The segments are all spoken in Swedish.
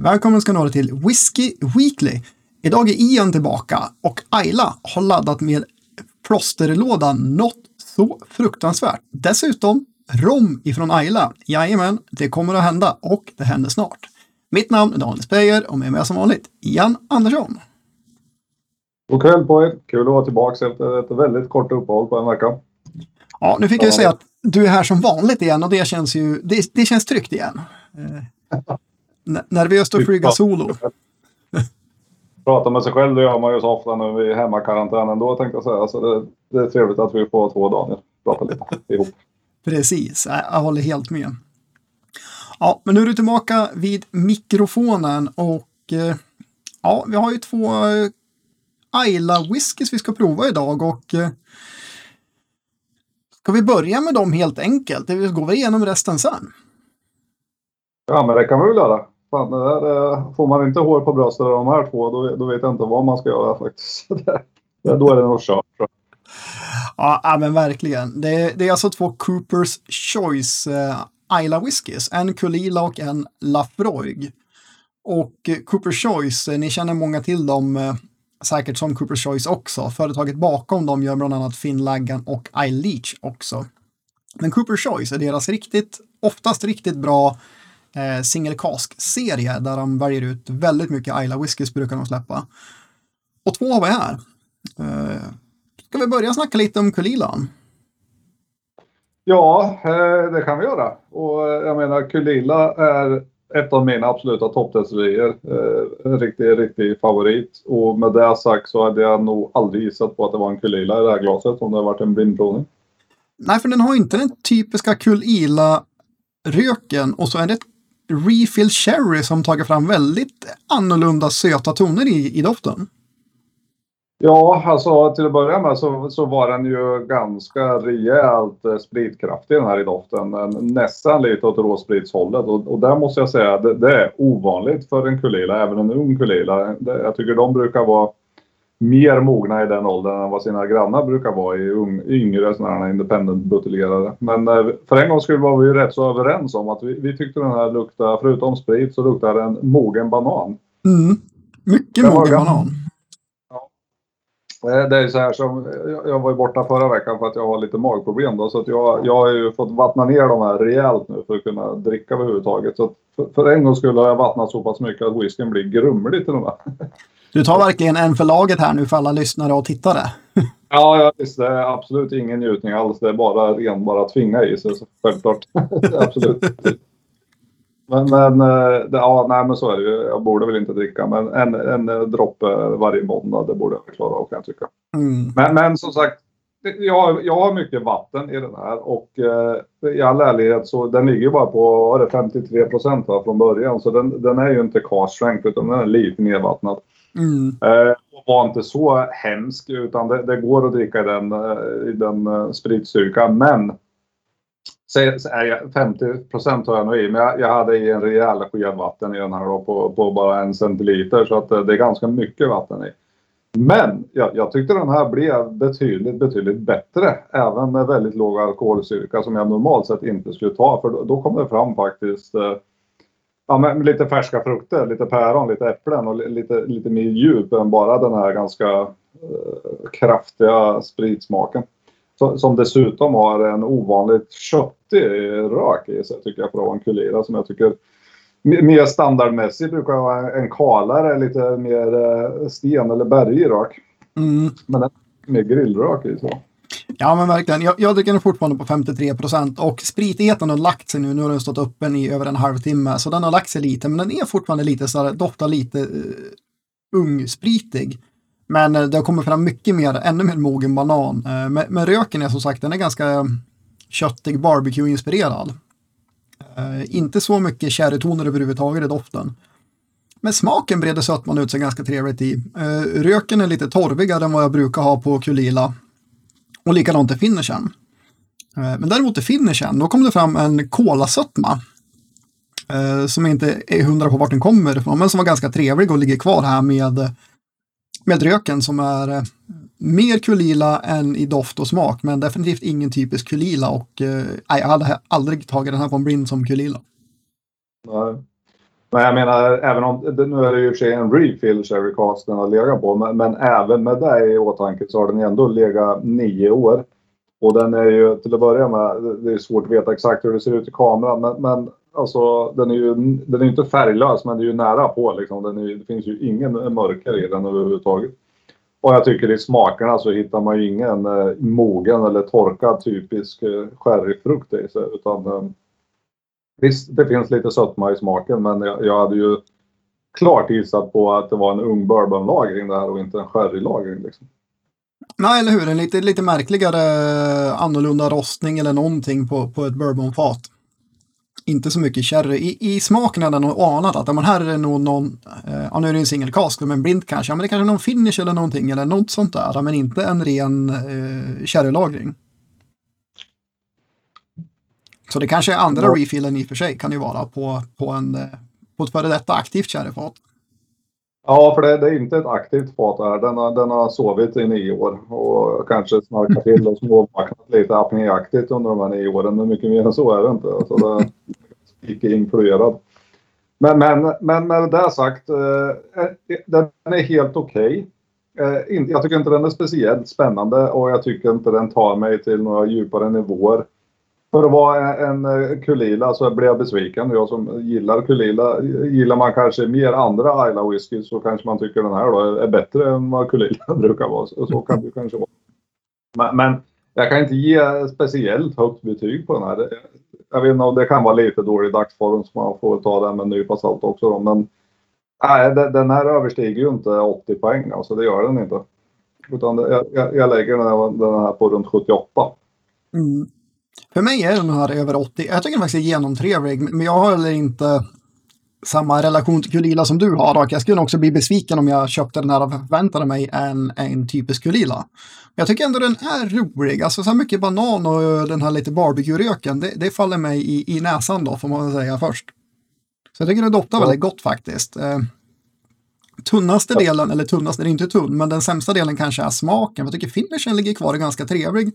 Välkommen ska ni till Whiskey Weekly. Idag är Ian tillbaka och Ayla har laddat med plåsterlådan något så fruktansvärt. Dessutom rom ifrån Ayla. Jajamän, det kommer att hända och det händer snart. Mitt namn är Daniel Speyer och med mig som vanligt Ian Andersson. God kväll på er! Kul att vara tillbaka efter ett väldigt kort uppehåll på en vecka. Ja, nu fick jag ju säga att du är här som vanligt igen och det känns ju det, det känns tryggt igen. Nervöst att flyga solo. Prata med sig själv det gör man ju så ofta nu i hemmakarantänen då tänkte jag säga. Så det, det är trevligt att vi får två dagar prata lite ihop. Precis, jag håller helt med. Ja, men nu är du tillbaka vid mikrofonen och eh, ja, vi har ju två eh, Ayla whiskys vi ska prova idag och eh, ska vi börja med dem helt enkelt? Vi går vi igenom resten sen. Ja, men det kan vi väl göra. Fan, det där, eh, får man inte hår på bröstet av de här två, då, då vet jag inte vad man ska göra faktiskt. det, då är det nog kört. Ja, men verkligen. Det, det, är alltså två Coopers Choice eh, Isla Whiskies. En Kulila och en Lafroig. Och eh, Coopers Choice, eh, ni känner många till dem eh, säkert som Coopers Choice också. Företaget bakom dem gör bland annat Finn Laggan och iLeach också. Men Coopers Choice är deras riktigt, oftast riktigt bra eh, single cask-serie där de väljer ut väldigt mycket Isla Whiskys brukar de släppa. Och två har vi här. Eh, ska vi börja snacka lite om Kulilan? Ja, eh, det kan vi göra. Och eh, jag menar Kulila är ett av mina absoluta toppdestillerier. Eh, en riktig, riktig favorit. Och med det sagt så hade jag nog aldrig gissat på att det var en Kulila i det här glaset om det hade varit en blindprovning. Nej, för den har inte den typiska Kulila-röken och så är det ett refill Cherry som tagit fram väldigt annorlunda söta toner i, i doften. Ja, alltså till att börja med så, så var den ju ganska rejält eh, spritkraftig den här i doften. Nästan lite åt råspritshållet och, och där måste jag säga det, det är ovanligt för en kulila, även en ung kulila. Det, jag tycker de brukar vara mer mogna i den åldern än vad sina grannar brukar vara i ung, yngre sådana här independent buteljerare. Men eh, för en gång skulle var vi ju rätt så överens om att vi, vi tyckte den här luktade, förutom sprit, så luktar den mogen banan. Mm. Mycket mogen banan. Det är så här som, jag var ju borta förra veckan för att jag har lite magproblem då, så att jag, jag har ju fått vattna ner de här rejält nu för att kunna dricka överhuvudtaget. Så för, för, en gång skulle har jag vattnat så pass mycket att whiskyn blir grumlig till och med. Du tar verkligen en för laget här nu för alla lyssnare och tittare. ja, ja visst, det är absolut ingen njutning alls. Det är bara ren bara att tvinga i sig, så självklart. absolut. Men, men, eh, det, ja, nej, men så är det ju. Jag borde väl inte dricka, men en, en droppe varje måndag, det borde jag klara av kan jag tycka. Mm. Men, men som sagt, jag, jag har mycket vatten i den här och eh, i all ärlighet så den ligger bara på vad det, 53 procent från början. Så den, den är ju inte cast strength utan den är lite nedvattnad. Mm. Eh, var inte så hemsk utan det, det går att dricka i den, eh, i den eh, spritstyrkan. Men så, så är jag, 50 har jag nog i, men jag, jag hade i en rejäl sked vatten i den här då, på, på bara en centiliter så att eh, det är ganska mycket vatten i. Men jag, jag tyckte den här blev betydligt, betydligt bättre. Även med väldigt låg alkoholstyrka som jag normalt sett inte skulle ta. För då, då kom det fram faktiskt eh, ja, med lite färska frukter, lite päron, lite äpplen och lite, lite mer djup än bara den här ganska eh, kraftiga spritsmaken. Så, som dessutom har en ovanligt köttig rök i sig tycker jag för att vara en kulira som jag tycker mer standardmässigt brukar ha en kalare, lite mer eh, sten eller bergig rök. Mm. Men den mer grillrök i så. Ja men verkligen. Jag, jag dricker den fortfarande på 53 procent och spritigheten har lagt sig nu. Nu har den stått öppen i över en halvtimme så den har lagt sig lite men den är fortfarande lite så här, doftar lite uh, ungspritig. Men uh, det har kommit fram mycket mer, ännu mer mogen banan. Uh, men, men röken är som sagt, den är ganska köttig barbecue-inspirerad. Uh, inte så mycket sherrytoner överhuvudtaget i doften. Men smaken breder sötman ut sig ganska trevligt i. Uh, röken är lite torvigare än vad jag brukar ha på Kulila. Och likadant i finishen. Eh, men däremot i finishen, då kom det fram en kolasötma. Eh, som inte är hundra på vart den kommer ifrån, men som var ganska trevlig och ligger kvar här med, med röken som är eh, mer kulila än i doft och smak, men definitivt ingen typisk kulila och eh, jag hade aldrig tagit den här på en blind som kulila. Nej. Men jag menar, även om, nu är det ju i och för sig en refill Cherry Cast den har legat på, men, men, även med det i åtanke så har den ändå legat nio år. Och den är ju till att börja med, det är svårt att veta exakt hur det ser ut i kameran, men, men alltså den är ju den är inte färglös, men det är ju nära på liksom. Den är, det finns ju ingen mörker i den överhuvudtaget. Och jag tycker i smakerna så hittar man ju ingen eh, mogen eller torkad typisk eh, sherryfrukt i sig. Utan, eh, visst, det finns lite sötma i smaken men jag, jag hade ju klart gissat på att det var en ung bourbonlagring här och inte en sherrylagring. Liksom. Nej, eller hur? En lite, lite märkligare eh, annorlunda rostning eller någonting på, på ett bourbonfat inte så mycket sherry. I, i smaken hade jag nog anat att men här är det nog någon, eh, ja nu är det en single cask, men blind kanske, ja, men det kanske är någon finish eller någonting eller något sånt där, men inte en ren eh, sherrylagring. Så det kanske är andra ja. refillen i och för sig kan ju vara på, på, en, eh, på ett före detta aktivt sherryfat. Ja, för det, det, är inte ett aktivt fat här. Den har, den har sovit i nio år och kanske snarkat till och småvaknat lite apnéaktigt under de här nio åren. Men mycket mer än så är det inte. Alltså det, icke influerad. Men, men, men med det sagt, eh, eh den är helt okej. Okay. Eh, jag tycker inte den är speciellt spännande och jag tycker inte den tar mig till några djupare nivåer. För att vara en, en eh, Kulila så blir jag besviken. Jag som gillar Kulila, gillar man kanske mer andra Isla whisky så kanske man tycker den här då är bättre än vad Kulila brukar vara. Så, så kan det kanske vara. Men, men, jag kan inte ge speciellt högt betyg på den här jag vet inte, det kan vara lite dålig dagsform så man får ta den med en nypa salt också. Då. Men nej, den här överstiger ju inte 80 poäng. Alltså det gör den inte. Utan jag, jag lägger den här, den här på runt 78. Mm. För mig är den här över 80. Jag tycker den faktiskt är genomtrevlig. Men jag har heller inte samma relation till Kulila som du har. Och jag skulle också bli besviken om jag köpte den här och förväntade mig en, en typisk Kulila. Jag tycker ändå den är rolig. Alltså så här mycket banan och den här lite barbecue-röken, det, det, faller mig i, i näsan då, får man säga först. Så jag tycker det doftar ja. väldigt gott faktiskt. Eh, tunnaste ja. delen, eller tunnaste, det är inte tunn, men den sämsta delen kanske är smaken. Jag tycker finishen ligger kvar och är ganska trevlig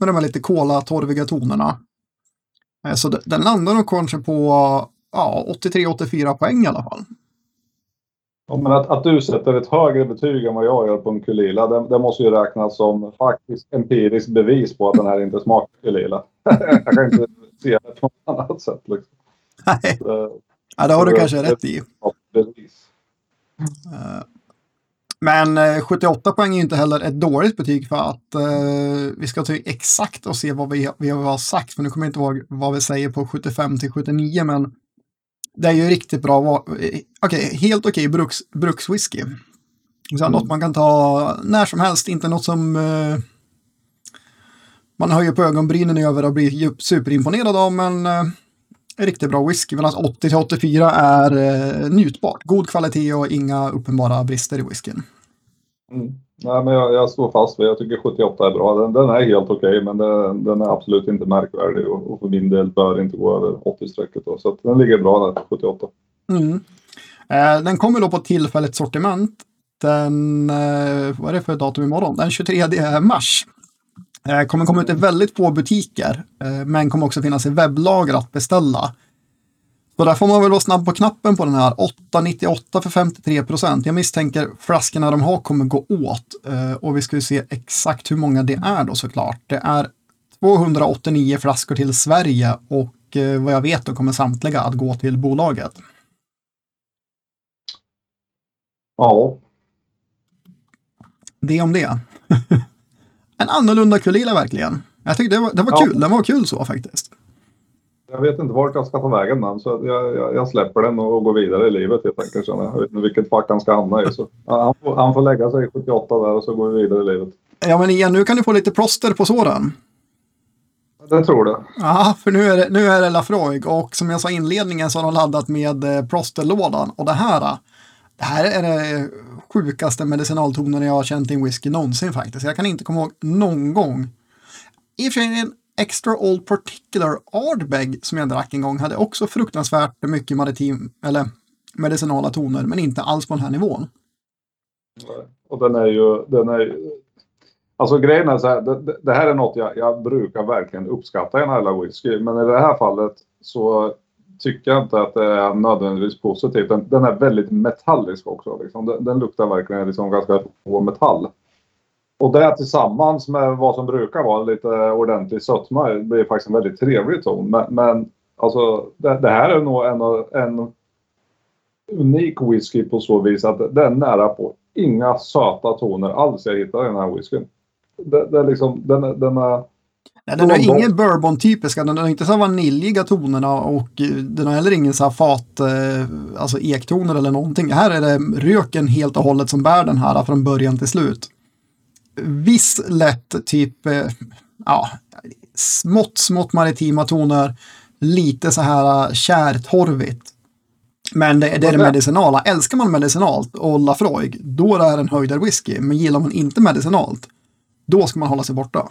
med de här lite kola-torviga tonerna. Eh, så den landar nog kanske på ja, 83-84 poäng i alla fall. Ja, men att, att du sätter ett högre betyg än vad jag gör på en Kulila, det, det måste ju räknas som faktiskt empiriskt bevis på att den här inte smakar Kulila. jag kan inte se det på något annat sätt. Liksom. Nej, så, ja, det har du kanske rätt i. Bevis. Uh, men 78 eh, poäng är inte heller ett dåligt betyg för att uh, vi ska ta exakt och se vad vi, vi har sagt. För nu kommer jag inte ihåg vad vi säger på 75 till 79, men det är ju riktigt bra. Okej, okay, helt okej okay, bruks, brukswhisky. Så mm. Något man kan ta när som helst, inte något som uh, man höjer på ögonbrynen över och blir superimponerad av, men uh, riktigt bra whisky. Mellan 80 till 84 är uh, njutbart. God kvalitet och inga uppenbara brister i whiskyn. Mm. Nej, men jag, jag står fast vid, jag tycker 78 är bra. Den, den är helt okej, okay, men den, den, är absolut inte märkvärdig och, och för min del bör inte gå över 80-strecket. Så den ligger bra där på 78. Mm. Eh, den kommer då på tillfälligt sortiment den, eh, vad är det för datum imorgon? Den 23 mars. Eh, kommer komma ut i väldigt få butiker, eh, men kommer också finnas i webblager att beställa. Så där får man väl vara snabb på knappen på den här. 8,98 för 53 procent. Jag misstänker flaskorna de har kommer gå åt. Eh, och vi ska ju se exakt hur många det är då såklart. Det är 289 flaskor till Sverige och eh, vad jag vet då kommer samtliga att gå till bolaget. Ja. Det om det. en annorlunda kulila verkligen. Jag tyckte det var, det var ja. kul. Den var kul så faktiskt. Jag vet inte vart jag ska ta vägen men så jag, jag, jag, släpper den och går vidare i livet helt enkelt. Jag vet inte vilket fack han ska hamna i. Så, han, får, han får lägga sig i 78 där och så går vi vidare i livet. Ja men igen, nu kan du få lite plåster på såren. Det tror du. Ja, för nu är det, nu är det Lafroig och som jag sa i inledningen så har de laddat med eh, plåsterlådan. Och det här, det här är det sjukaste medicinaltonen jag har känt i en whisky någonsin faktiskt. Jag kan inte komma ihåg någon gång. I och för sig en Extra Old Particular Ardbeg som jag drack en gång hade också fruktansvärt mycket maritim, eller medicinala toner, men inte alls på den här nivån. Och den är ju, den är Alltså grejen är så här, det, det här är något jag, jag, brukar verkligen uppskatta i en alla whisky, men i det här fallet så tycker jag inte att det är nödvändigtvis positivt. Den, den är väldigt metallisk också. Liksom. Den, den luktar verkligen liksom ganska rå metall. Och det tillsammans med vad som brukar vara lite ordentlig sötma blir faktiskt en väldigt trevlig ton. Men, men alltså det, det, här är nog en, en unik whisky på så vis att det är nära på inga söta toner alls jag hittar i den här whiskyn. Det, det är liksom, den, den är... Nej, den har ingen bourbon-typiska, den har inte så vaniljiga tonerna och den har heller ingen så här fat, eh, alltså ektoner eller någonting. Här är det röken helt och hållet som bär den här från början till slut. Viss lätt typ, eh, ja, smått, smått maritima toner, lite så här kärtorvigt. Men det, det är det medicinala. Älskar man medicinalt och Lafroig, då är det en höjdare whisky. Men gillar man inte medicinalt, då ska man hålla sig borta.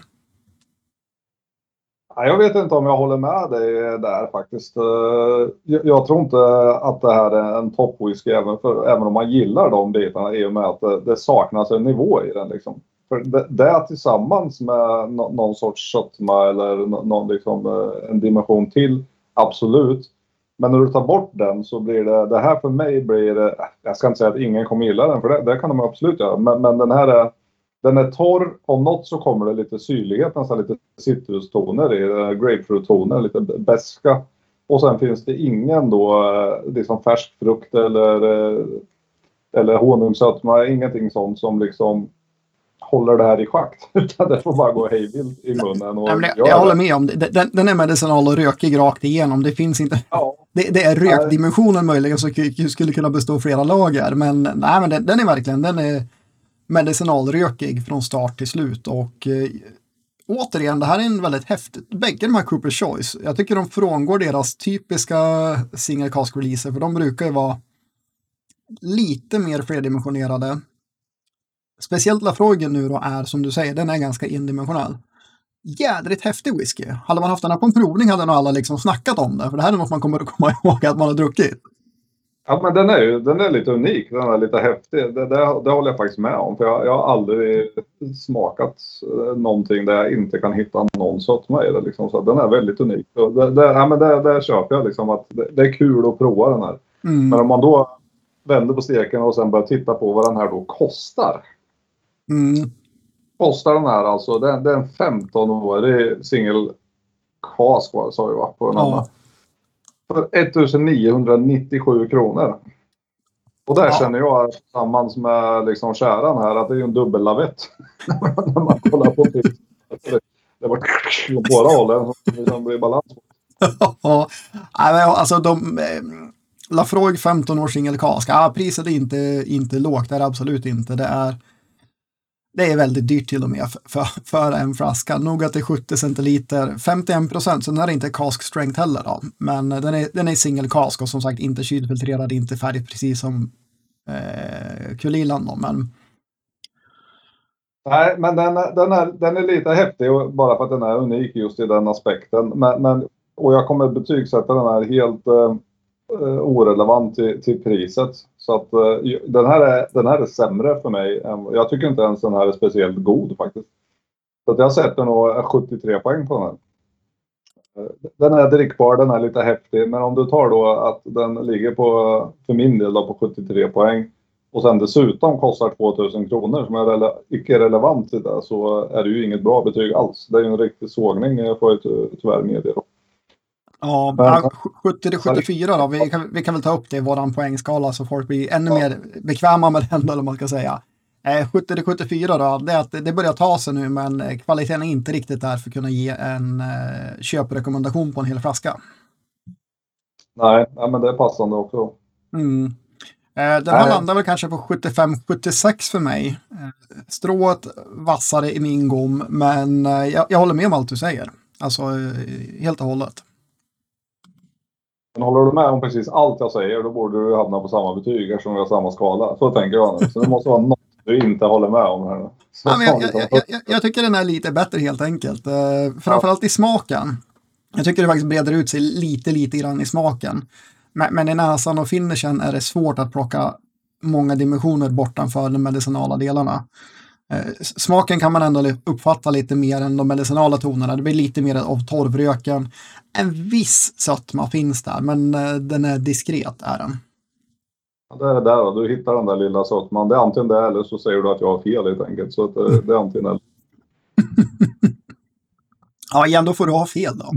Jag vet inte om jag håller med dig där faktiskt. Eh, jag tror inte att det här är en toppwhisky även, även om man gillar de bitarna i och med att det, saknas en nivå i den. Liksom. För det, det tillsammans med någon sorts sötma eller någon, liksom, eh, en dimension till, absolut. Men när du tar bort den så blir det, det här för mig blir, eh, jag ska inte säga att ingen kommer gilla den för det, det kan de absolut göra. Men, men den här är, den är torr. Om något så kommer det lite syrlighet, nästan lite citrustoner i eh, grapefruit-toner, lite beska. Och sen finns det ingen då eh, liksom färsk frukt eller, eh, eller honungssötma, ingenting sånt som liksom håller det här i schakt. Utan det får bara gå hejvilt i munnen. Och Nej, jag, jag håller med om det. Den, den är medicinal och rökig rakt igenom. Det finns inte... Ja. Det, det, är rökdimensionen möjligen som skulle kunna bestå flera lager. Men, nej, men den, den är verkligen den är medicinalrökig från start till slut. Och eh, återigen, det här är en väldigt häftig... Bägge de här Cooper Choice, jag tycker de frångår deras typiska single cask releaser. För de brukar ju vara lite mer flerdimensionerade speciellt Lafroigen nu då är som du säger, den är ganska indimensionell. Jädrigt häftig whisky. Hade man haft den här på en provning hade nog alla liksom snackat om det. För det här är något man kommer att komma ihåg att man har druckit. Ja, men den är den är lite unik. Den är lite häftig. Det, det, det håller jag faktiskt med om. För jag, jag har aldrig smakat eh, någonting där jag inte kan hitta någon sötma i det. Liksom. Så den är väldigt unik. det, det, ja, men det, det köper jag liksom att det, det är kul att prova den här. Mm. Men om man då vänder på steken och sen börjar titta på vad den här då kostar. Mm. Kostar den här alltså, det är, en 15-årig singel kask sa vi va? På den ja. För 1997 kronor. Och där ja. känner jag tillsammans med liksom käran här att det är en dubbellavett. När man kollar på priset. Det var åt båda hållen som blir balans. ja, alltså de... Eh, Lafroig 15 års singelkask. Ja, priset är inte, inte lågt, det är absolut inte. Det är det är väldigt dyrt till och med för, för en flaska. Nog att det är 70 centiliter, 51 procent, så den är inte cask strength heller. Då. Men den är, den är single cask och som sagt inte kylfiltrerad, inte färdig precis som eh, Kulilan. Då, men... Nej, men den, den, är, den är lite häftig bara för att den är unik just i den aspekten. Men, men, och jag kommer betygsätta den här helt eh, eh orelevant till, till priset. Så att eh, den, här är, den här är sämre för mig. jag tycker inte ens den här är speciellt god faktiskt. Så att jag sätter nog eh, 73 poäng på den här. Eh, den är drickbar, den är lite häftig. Men om du tar då att den ligger på, för min del då, på 73 poäng. Och sen dessutom kostar 2000 kronor som är rele icke relevant i det så är det ju inget bra betyg alls. Det är ju en riktig sågning får jag tyvärr medge. Ja, Men, 70 74 då. Vi kan, vi kan väl ta upp det i våran poängskala så folk blir ännu ja. mer bekväma med den, eller man ska säga. Eh, 70 74 då, det är att det börjar ta sig nu, men eh, kvaliteten är inte riktigt där för att kunna ge en eh, köprekommendation på en hel flaska. Nej, ja, men det är passande också. Mm. Eh, den här landar väl kanske på 75-76 för mig. Eh, strået vassare i min gom, men eh, jag, jag håller med om allt du säger. Alltså helt och hållet. Men håller du med om precis allt jag säger då borde du hamna på samma betyg eftersom vi har samma skala. Så tänker jag nu. Så det måste vara något du inte håller med om. Här. Ja, jag, jag, jag, jag, tycker den är lite bättre helt enkelt. Uh, framförallt i smaken. Jag tycker det faktiskt breder ut sig lite, lite grann i smaken. Men, men i näsan och finishen är det svårt att plocka många dimensioner bortanför de medicinala delarna. Eh, smaken kan man ändå uppfatta lite mer än de medicinala tonerna. Det blir lite mer av torvröken. En viss sötma finns där, men eh, den är diskret är den. Ja, det är det där då. Du hittar den där lilla sötman. Det är antingen det eller så säger du att jag har fel helt enkelt. Så det, eh, det är antingen eller. ja, igen, då får du ha fel då.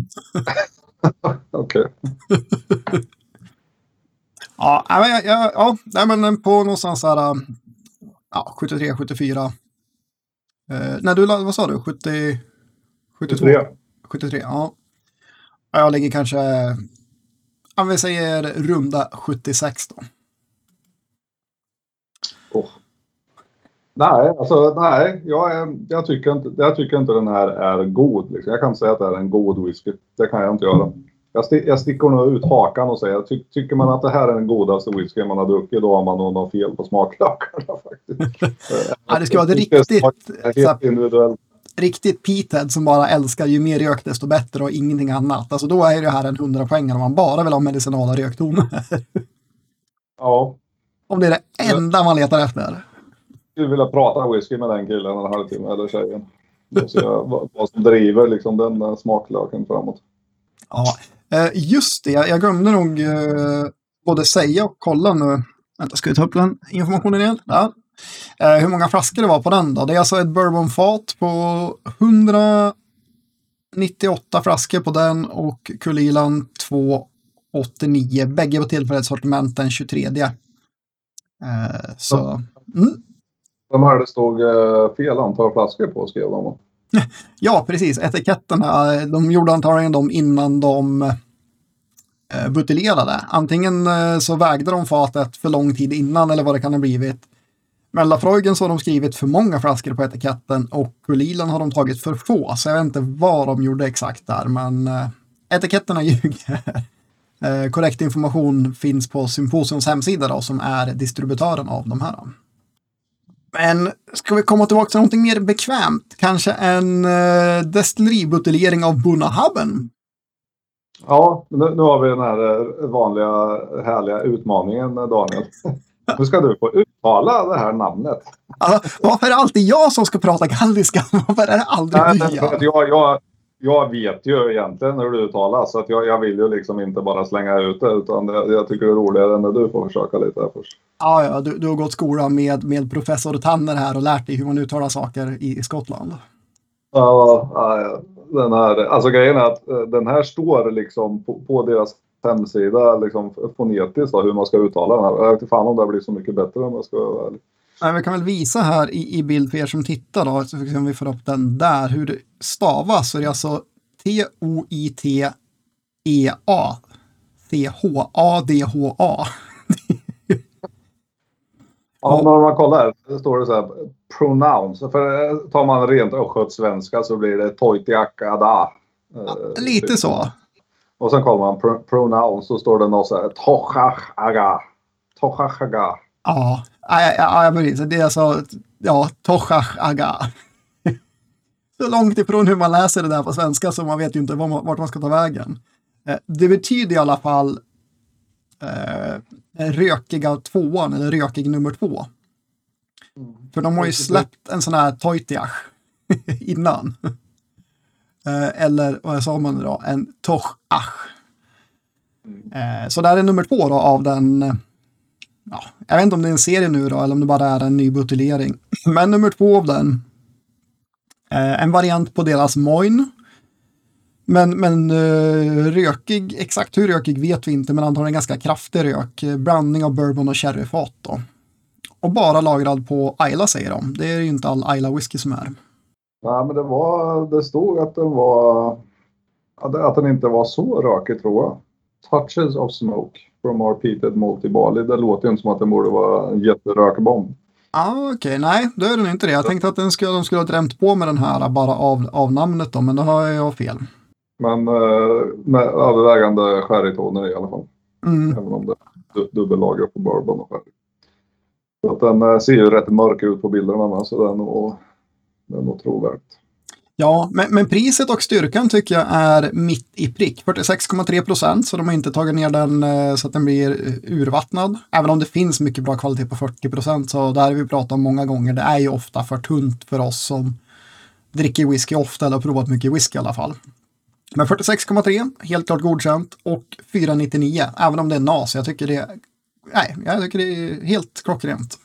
Okej. ja, ja, ja, ja, men på någonstans här ja, 73, 74. Eh, när du, vad sa du, 70, 72? 73. 73, ja. Jag ligger kanske, om vi säger runda 76 då. Oh. Nej, alltså nej, jag, jag, tycker inte, jag tycker inte den här är god. Liksom. Jag kan säga att det är en god whisky. Det kan jag inte göra. Jag, sti jag sticker nog ut hakan och säger ty tycker man att det här är den godaste whisky man har druckit då har man nog något fel på smaklökarna faktiskt. ja, det ska vara riktigt, så, riktigt Peathead som bara älskar ju mer rök desto bättre och ingenting annat. Alltså då är det här en 100 poäng om man bara vill ha medicinala röktoner. ja. Om det är det enda man letar efter. Jag skulle vilja prata whisky med den killen en halvtimme eller tjejen. Och se vad, vad som driver liksom den smaklöken framåt. Ja, just det, jag glömde nog eh, både säga och kolla nu. Vänta, ska vi ta upp den informationen igen? Ja. Eh, hur många flaskor det var på den då? Det är alltså ett bourbonfat på 198 flaskor på den och Kulilan 289. Bägge på tillfälligt sortiment den 23. så, mm. De här det stod fel antal flaskor på skrev de. ja, precis. Etiketterna, de gjorde antagligen dem innan de eh, buteljerade. Antingen eh, så vägde de fatet för lång tid innan eller vad det kan ha blivit. Mellafreugen så har de skrivit för många flaskor på etiketten och Kulilen har de tagit för få. Så jag vet inte vad de gjorde exakt där, men eh, etiketterna ljuger. korrekt information finns på Symposiums hemsida då, som är distributören av de här. Men ska vi komma tillbaka till någonting mer bekvämt? Kanske en eh, destilleributeljering av Bunnahabben? Ja, nu, nu, har vi den här eh, vanliga härliga utmaningen Daniel. Nu ska du få uttala det här namnet. Alltså, varför är det alltid jag som ska prata galliska? Varför är det aldrig Nej? Jag, jag, jag vet ju egentligen hur det uttalas så att jag, jag vill ju liksom inte bara slänga ut det utan det, jag tycker det är roligare när du får försöka lite här först. Ja, ja du, du har gått skola med, med professor Tanner här och lärt dig hur man uttalar saker i, i Skottland. Ja, ja, den här, alltså grejen är att eh, den här står liksom på, på deras hemsida liksom fonetiskt hur man ska uttala den här. Jag vet inte fan om det blir så mycket bättre om jag ska vara ärlig. Nej, vi kan väl visa här i, i bild för er som tittar då, så kan vi få upp den där, hur det stavas. Så det är alltså T-O-I-T-E-A. C-H-A-D-H-A. Ja, när man kollar här står det så här pronouns. För eh, tar man rent östgötsvenska så blir det toitiakada. Ja, lite så. Och sen kollar man pr pronouns så står det något så här tochachaga. Tochachaga. Ja, ja. Det är alltså ja, tochachaga. så långt ifrån hur man läser det där på svenska så man vet ju inte vart man ska ta vägen. Eh, det betyder i alla fall eh, rökiga tvåan eller rökig nummer två. För de har ju släppt en sån här Toitiach innan. eh, eller vad sa man då? En Tochach. Mm. Eh, så det här är nummer två då av den ja, jag vet inte om det är en serie nu då eller om det bara är en ny buteljering. Men nummer två av den. Eh, en variant på deras Moin men, men eh, rökig, exakt hur rökig vet vi inte, men antagligen ganska kraftig rök. Eh, blandning av bourbon och sherryfat då. Och bara lagrad på Ayla säger de. Det är ju inte all Ayla whisky som är. Nej, men det var, det stod att den var, att den inte var så rökig tror jag. Touches of smoke from our peated multi barley. Det låter ju inte som att den borde vara en jätterökbomb. Ah, Okej, okay. nej, då är den inte det. Jag tänkte att den skulle, de skulle ha drämt på med den här bara av, av namnet då, men då har jag fel. Men eh, med övervägande sherrytoner i alla fall. Mm. Även om det är dubbellager på bourbon och sherry. Så att den eh, ser ju rätt mörk ut på bilderna så det är nog, det är nog trovärdigt. Ja, men, men, priset och styrkan tycker jag är mitt i prick. 46,3 procent, så de har inte tagit ner den eh, så att den blir eh, urvattnad. Även om det finns mycket bra kvalitet på 40 procent, så där har vi pratat om många gånger. Det är ju ofta för tunt för oss som dricker whisky ofta eller har provat mycket whisky i alla fall. Men 46,3, helt klart godkänt. Och 4,99, även om det är NAS. Jag tycker det, nej, jag tycker det är helt klockrent.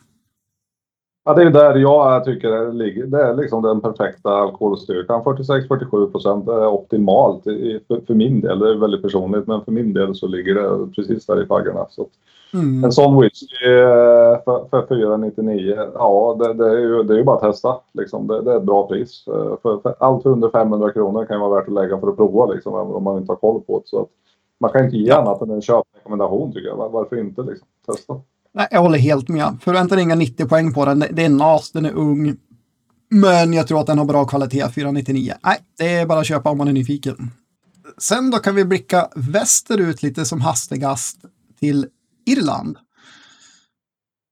Ja, det är där jag tycker det ligger. Det är liksom den perfekta alkoholstyrkan. 46-47 procent är optimalt för, min del. Det är väldigt personligt, men för min del så ligger det precis där i faggorna. Så mm. En sån whisky eh, för, för 499, ja det, det, är ju, det är ju bara att testa. Liksom. Det, det är ett bra pris. Eh, för, för allt under 500 kronor kan ju vara värt att lägga för att prova liksom, om man inte har koll på det. Så att man kan inte ge annat än en köprekommendation tycker jag. Varför inte liksom? Testa. Nej, jag håller helt med. Förvänta dig inga 90 poäng på den. Det är NAS, den är ung. Men jag tror att den har bra kvalitet, 499. Nej, det är bara att köpa om man är nyfiken. Sen då kan vi blicka västerut lite som hastigast till Irland.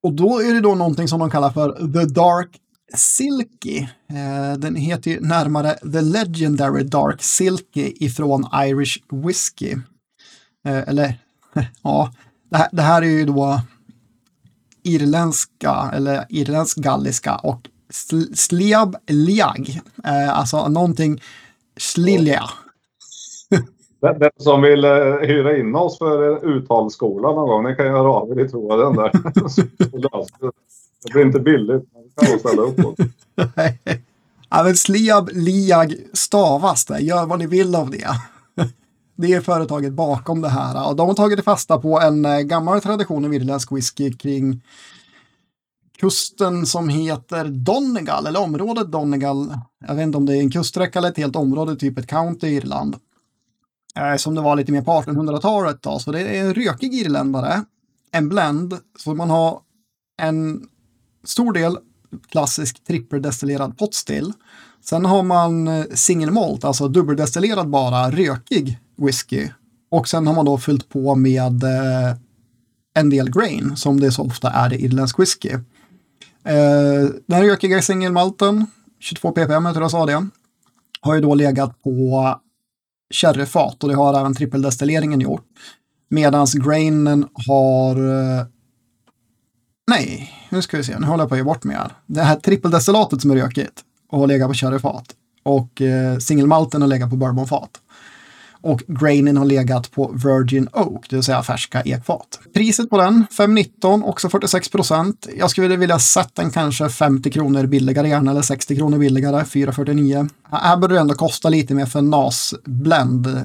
Och då är det då någonting som de kallar för The Dark Silky. Eh, den heter ju närmare The Legendary Dark Silky ifrån Irish Whiskey. Eh, eller ja, det här, det här är ju då irländska eller irländsk galliska och sliab liag. Eh, alltså någonting slilja. Den, som vill uh, hyra in oss för uttalsskola någon gång, ni kan göra av er i tråden där. det blir inte billigt, men kan man ställa upp på. ja, men sliab liag stavas det, gör vad ni vill av det. Det är företaget bakom det här och de har tagit fasta på en eh, gammal tradition i irländsk whisky kring kusten som heter Donegal, eller området Donegal. Jag vet inte om det är en kuststräcka eller ett helt område, typ ett county i Irland. Eh, som det var lite mer på 1800-talet då, så det är en rökig irländare. En blend, så man har en stor del klassisk trippeldestillerad potstill. Sen har man eh, single malt, alltså dubbeldestillerad bara, rökig whisky. Och sen har man då fyllt på med eh, en del grain, som det så ofta är i irländsk whisky. Eh, den rökiga singelmalten, 22 ppm, jag tror jag sa det, har ju då legat på sherryfat och det har även trippeldestilleringen gjort. Medan grainen har... Eh, nej, nu ska vi se, nu håller jag på att ge bort mig här. Det här trippeldestillatet som är rökigt och har legat på sherryfat och eh, singelmalten har legat på bourbonfat och grainen har legat på Virgin Oak, det vill säga färska ekfat. Priset på den, 519, också 46 procent. Jag skulle vilja sätta den kanske 50 kronor billigare gärna, eller 60 kronor billigare, 449. Här borde det ändå kosta lite mer för NAS-blend.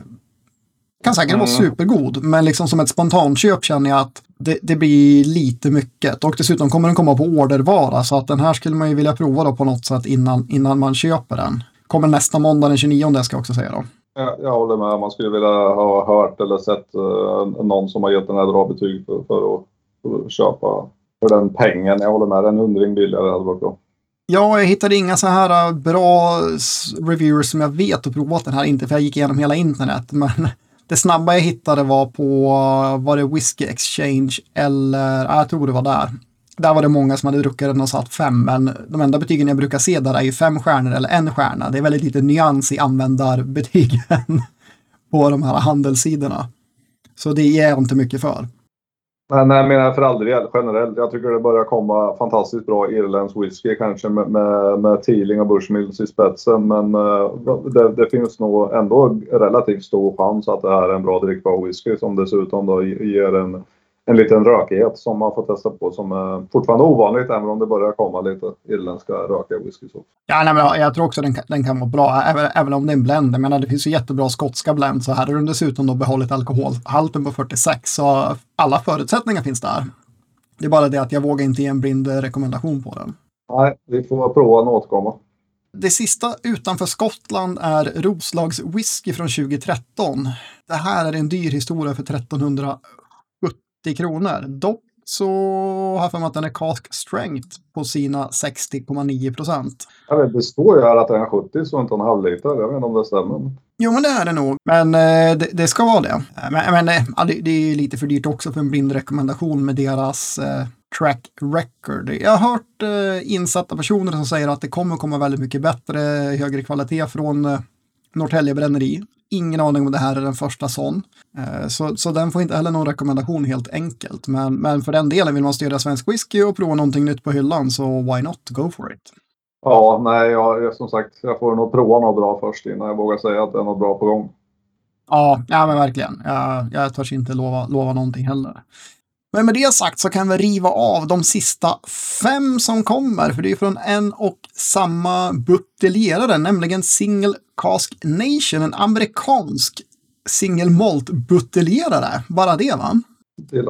Kan säkert mm. vara supergod, men liksom som ett spontanköp känner jag att det, det, blir lite mycket. Och dessutom kommer den komma på ordervara, så att den här skulle man ju vilja prova då på något sätt innan, innan man köper den. Kommer nästa måndag den 29 ska jag också säga då. Jag, jag håller med. Man skulle vilja ha hört eller sett uh, någon som har gett den här bra betyg för, för, att, för att köpa för den pengen. Jag håller med. En hundring billigare hade varit bra. Ja, jag hittade inga så här äh, bra reviewers som jag vet och provat den här inte, för jag gick igenom hela internet. Men det snabba jag hittade var på, var det Whiskey Exchange eller, jag tror det var där där var det många som hade druckit den och satt fem, men de enda betygen jag brukar se där är ju fem stjärnor eller en stjärna. Det är väldigt lite nyans i användarbetygen på de här handelssidorna. Så det ger jag inte mycket för. Men jag menar för all del generellt. Jag tycker det börjar komma fantastiskt bra irländsk whisky kanske med, med, med Teeling och Bushmills i spetsen. Men eh, det, det, finns nog ändå relativt stor chans att det här är en bra drickbar whisky som dessutom då ger en en liten rökighet som man får testa på som är fortfarande ovanligt även om det börjar komma lite irländska rökiga whiskys. Ja, nej, men jag tror också den, den kan vara bra, även, även om det är en blend. Jag menar, det finns ju jättebra skotska blend, så här har den dessutom då behållit alkoholhalten på 46, så alla förutsättningar finns där. Det är bara det att jag vågar inte ge en blind rekommendation på den. Nej, vi får prova och återkomma. Det sista utanför Skottland är Roslags whisky från 2013. Det här är en dyr historia för 1300 90 kronor. Dock så har jag för mig att den är cask strength på sina 60,9 procent. Det står ju här att den är 70 så inte en halv liter. Jag vet inte om det stämmer. Jo, men det är det nog. Men eh, det, det, ska vara det. Eh, men, men eh, det, det, är lite för dyrt också för en blind rekommendation med deras eh, track record. Jag har hört eh, insatta personer som säger att det kommer komma väldigt mycket bättre, högre kvalitet från Norrtälje bränneri. Ingen aning om det här är den första sån. Eh, så, så den får inte heller någon rekommendation helt enkelt. Men, men för den delen vill man stödja svensk whisky och prova någonting nytt på hyllan så why not go for it. Ja, nej, jag, som sagt, jag får nog prova något bra först innan jag vågar säga att det är något bra på gång. Ja, ja men verkligen. Jag, jag törs inte lova, lova någonting heller. Men med det sagt så kan vi riva av de sista fem som kommer, för det är från en och samma buteljerare, nämligen Single Cask Nation, en amerikansk single malt buteljerare. Bara det va? Det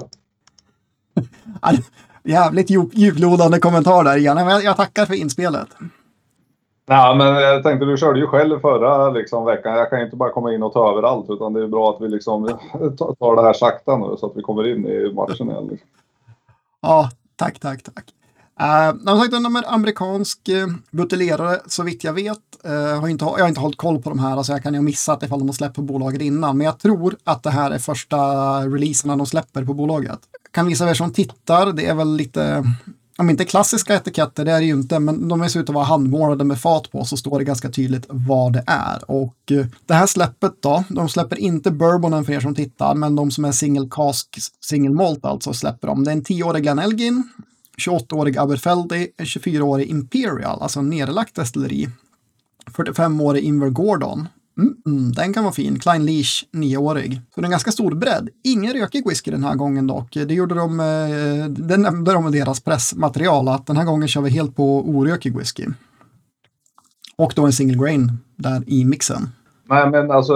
Jävligt djuplodande kommentar där. Jag, jag tackar för inspelet. Nej, men jag tänkte du körde ju själv förra liksom, veckan. Jag kan ju inte bara komma in och ta över allt utan det är bra att vi liksom tar det här sakta nu så att vi kommer in i matchen igen. Liksom. Ja, tack, tack, tack. Uh, sagt, en amerikansk uh, buteljerare, så vitt jag vet. Uh, har inte, jag har inte hållit koll på de här, alltså jag kan ju ha missat ifall de har släppt på bolaget innan. Men jag tror att det här är första releasen de släpper på bolaget. Kan visa er som tittar, det är väl lite om inte klassiska etiketter, det är det ju inte, men de ser ut att vara handmålade med fat på, så står det ganska tydligt vad det är. Och eh, det här släppet då, de släpper inte bourbonen för er som tittar, men de som är single cask, single malt alltså släpper de. Det är en 10-årig Glenelgin, 28-årig Aberfeldy, 24-årig Imperial, alltså en nederlagt destilleri, 45-årig Invergordon, Mm, mm, den kan vara fin. Klein Leash, nioårig. Så det är en ganska stor bredd. Ingen rökig whisky den här gången dock. Det gjorde de, eh, det nämnde de i deras pressmaterial att den här gången kör vi helt på orökig whisky. Och då en single grain där i mixen. Nej, men alltså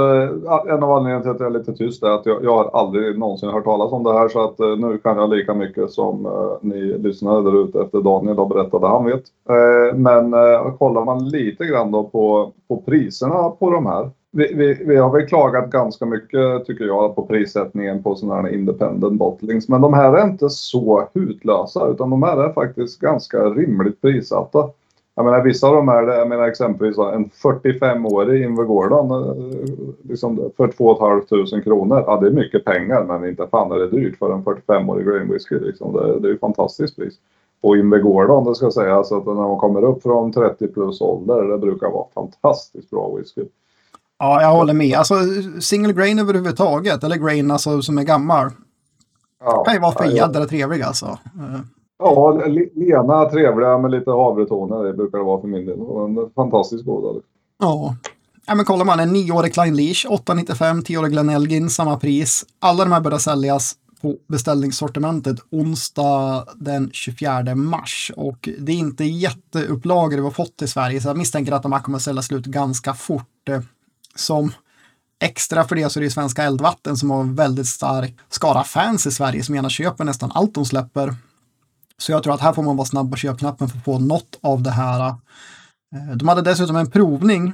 en av anledningarna till att jag är lite tyst är att jag, jag har aldrig någonsin hört talas om det här så att eh, nu kan jag lika mycket som eh, ni lyssnare där ute efter Daniel har berättat det han vet. Eh, men eh, kollar man lite grann då på, på priserna på de här. Vi, vi, vi, har väl klagat ganska mycket tycker jag på prissättningen på sådana här independent bottlings. Men de här är inte så hutlösa utan de här är faktiskt ganska rimligt prissatta. Jag menar vissa av dem är det, jag menar exempelvis en 45-årig Invergordon eh, liksom för 2 500 kronor. Ja det är mycket pengar men inte fan är det dyrt för en 45-årig grain whisky. Liksom. Det, det är ju fantastiskt pris. Och Invergordon det ska sägas att när man kommer upp från 30 plus ålder det brukar vara fantastiskt bra whisky. Ja, jag håller med. Alltså single grain överhuvudtaget, eller grain alltså, som är gammal. Ja, kan ju vara för jädra ja. trevlig alltså. Ja, lena, trevliga med lite havretoner. Det brukar det vara för min del. En fantastiskt goda. Liksom. Ja. ja, men kollar man en nioårig Klein Leash, 895, 10-årig Glenelgin, samma pris. Alla de här börjar säljas på beställningssortimentet onsdag den 24 mars. Och det är inte jätteupplagor vi har fått i Sverige, så jag misstänker att de här kommer att sälja slut ganska fort. Eh, som extra för det så är det Svenska Eldvatten som har en väldigt stark skara fans i Sverige som gärna köper nästan allt de släpper. Så jag tror att här får man vara snabb på köpknappen för att få något av det här. Eh, de hade dessutom en provning,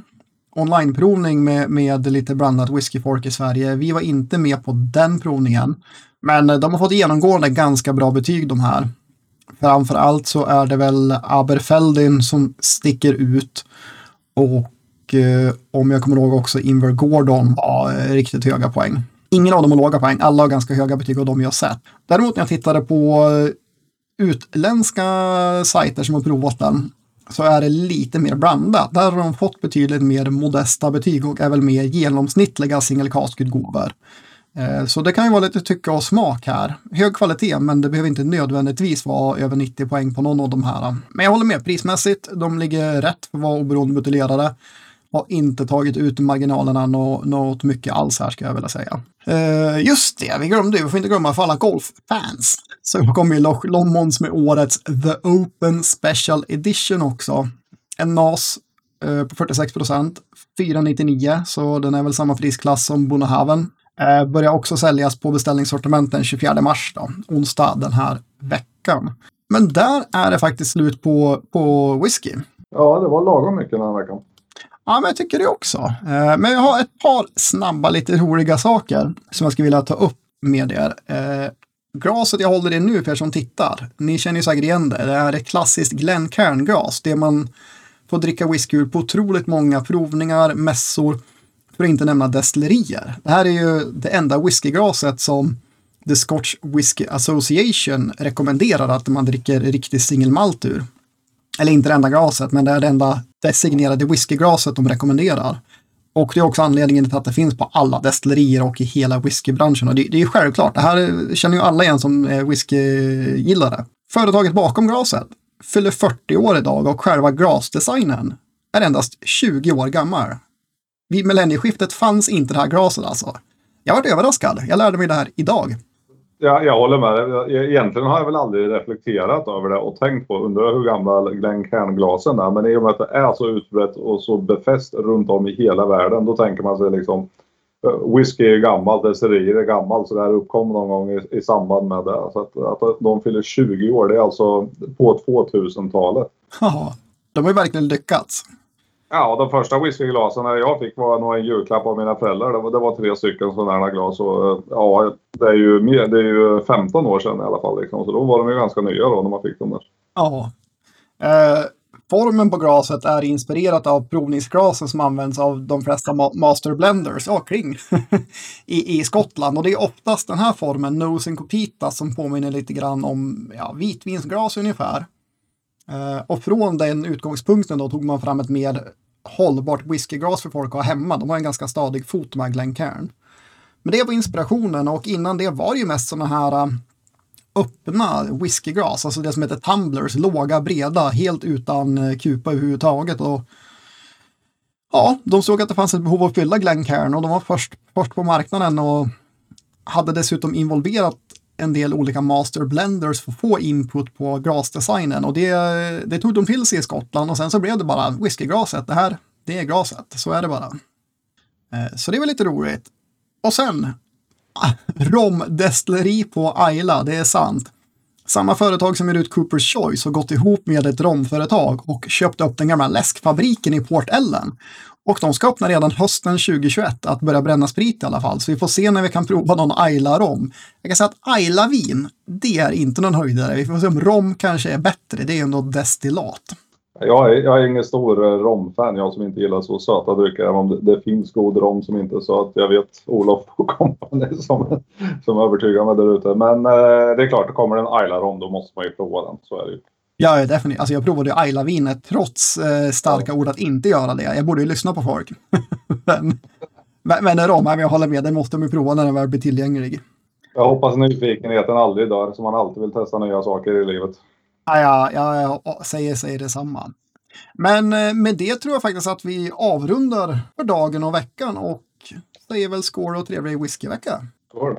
onlineprovning med, med lite blandat whiskyfolk i Sverige. Vi var inte med på den provningen. Men de har fått genomgående ganska bra betyg de här. Framför allt så är det väl Aberfeldin som sticker ut. Och eh, om jag kommer ihåg också Inver Gordon har eh, riktigt höga poäng. Ingen av dem har låga poäng, alla har ganska höga betyg av de jag sett. Däremot när jag tittade på eh, utländska sajter som har provat den så är det lite mer blandat. Där har de fått betydligt mer modesta betyg och är väl mer genomsnittliga single cast-utgåvor. Eh, så det kan ju vara lite tycke och smak här. Hög kvalitet, men det behöver inte nödvändigtvis vara över 90 poäng på någon av de här. Men jag håller med prismässigt. De ligger rätt för att vara oberoende buteljerare. Har inte tagit ut marginalerna något mycket alls här ska jag vilja säga. Uh, just det, vi glömde vi får inte glömma för alla golffans. Så kommer ju Lommons med årets The Open Special Edition också. En NAS uh, på 46 procent, 499, så den är väl samma prisklass som Bonahaven. Uh, eh, börjar också säljas på beställningssortiment den 24 mars, då, onsdag den här veckan. Men där är det faktiskt slut på, på whisky. Ja, det var lagom mycket den här veckan. Ja, men jag tycker det också. Eh, men jag har ett par snabba, lite roliga saker som jag skulle vilja ta upp med er. Eh, glaset jag håller i nu för er som tittar, ni känner ju säkert igen det. Det är ett klassiskt Glencairn-glas. Det man får dricka whisky ur på otroligt många provningar, mässor. för att inte nämna destillerier. Det här är ju det enda whiskyglaset som The Scotch Whisky Association rekommenderar att man dricker riktig singelmalt ur. Eller inte det enda glaset, men det är det enda designerade whiskyglaset de rekommenderar. Och det är också anledningen till att det finns på alla destillerier och i hela whiskybranschen. Och det, det är självklart, det här känner ju alla igen som whiskygillare. Företaget bakom glaset fyller 40 år idag och själva glasdesignen är endast 20 år gammal. Vid millennieskiftet fanns inte det här glaset alltså. Jag varit överraskad. Jag lärde mig det här idag. Ja, jag håller med. Egentligen har jag väl aldrig reflekterat över det och tänkt på, undrar hur gamla Glencairn-glasen är. Men i och med att det är så utbrett och så befäst runt om i hela världen, då tänker man sig liksom eh, Whisky är gammalt, destillerier är gammalt, så det här uppkom någon gång i, i samband med det. Så att, att de fyller 20 år, det är alltså på 2000-talet. Ja, de har ju verkligen lyckats. Ja, de första whiskyglasen jag fick var nog en julklapp av mina föräldrar. Det var, det var tre stycken sådana här glas. Och, eh, ja, det är, ju mer, det är ju 15 år sedan i alla fall. Liksom. Så då var de ju ganska nya då när man fick dem där. Ja. Eh, formen på glaset är inspirerat av provningsglasen som används av de flesta ma master blenders, ja, kring, i, i Skottland. Och det är oftast den här formen, Nose Copita, som påminner lite grann om ja, vitvinsglas ungefär. Eh, och från den utgångspunkten då tog man fram ett mer hållbart whiskyglas för folk att ha hemma. De har en ganska stadig fot med Glencairn. Men det var inspirationen och innan det var det ju mest sådana här eh, öppna whiskyglas, alltså det som heter tumblers, låga, breda, helt utan eh, kupa överhuvudtaget. Och ja, de såg att det fanns ett behov att fylla Glencairn och de var först, först på marknaden och hade dessutom involverat en del olika master blenders för att få input på glasdesignen och det, det tog de till sig i Skottland och sen så blev det bara whiskyglaset. Det här, det är glaset, så är det bara. Eh, så det var lite roligt. Och sen ah, romdestilleri på Ayla, det är sant. Samma företag som ger ut Cooper's Choice har gått ihop med ett romföretag och köpt upp den gamla läskfabriken i Port Ellen. Och de ska öppna redan hösten 2021 att börja bränna sprit i alla fall. Så vi får se när vi kan prova någon Ayla-rom. Jag kan säga att Ayla-vin, det är inte någon höjdare. Vi får se om rom kanske är bättre. Det är ju ändå destillat. Jag är, jag är ingen stor eh, romfan, jag som inte gillar så söta drycker. Även om det, det, finns god rom som inte är söt. Jag vet Olof och kompani som, som övertygar mig där ute. Men eh, det är klart, det kommer en Ayla-rom då måste man ju prova den. Så är det ju. Ja, definitivt. Alltså jag provade ju Ayla-vinet trots eh, starka ord att inte göra det. Jag borde ju lyssna på folk. men, men jag håller med, den måste man ju prova när den väl blir tillgänglig. Jag hoppas nyfikenheten aldrig dör, så man alltid vill testa nya saker i livet. Ja, ja, jag säger, säger detsamma. Men eh, med det tror jag faktiskt att vi avrundar för dagen och veckan och säger väl skål och trevlig whiskyvecka. Skål!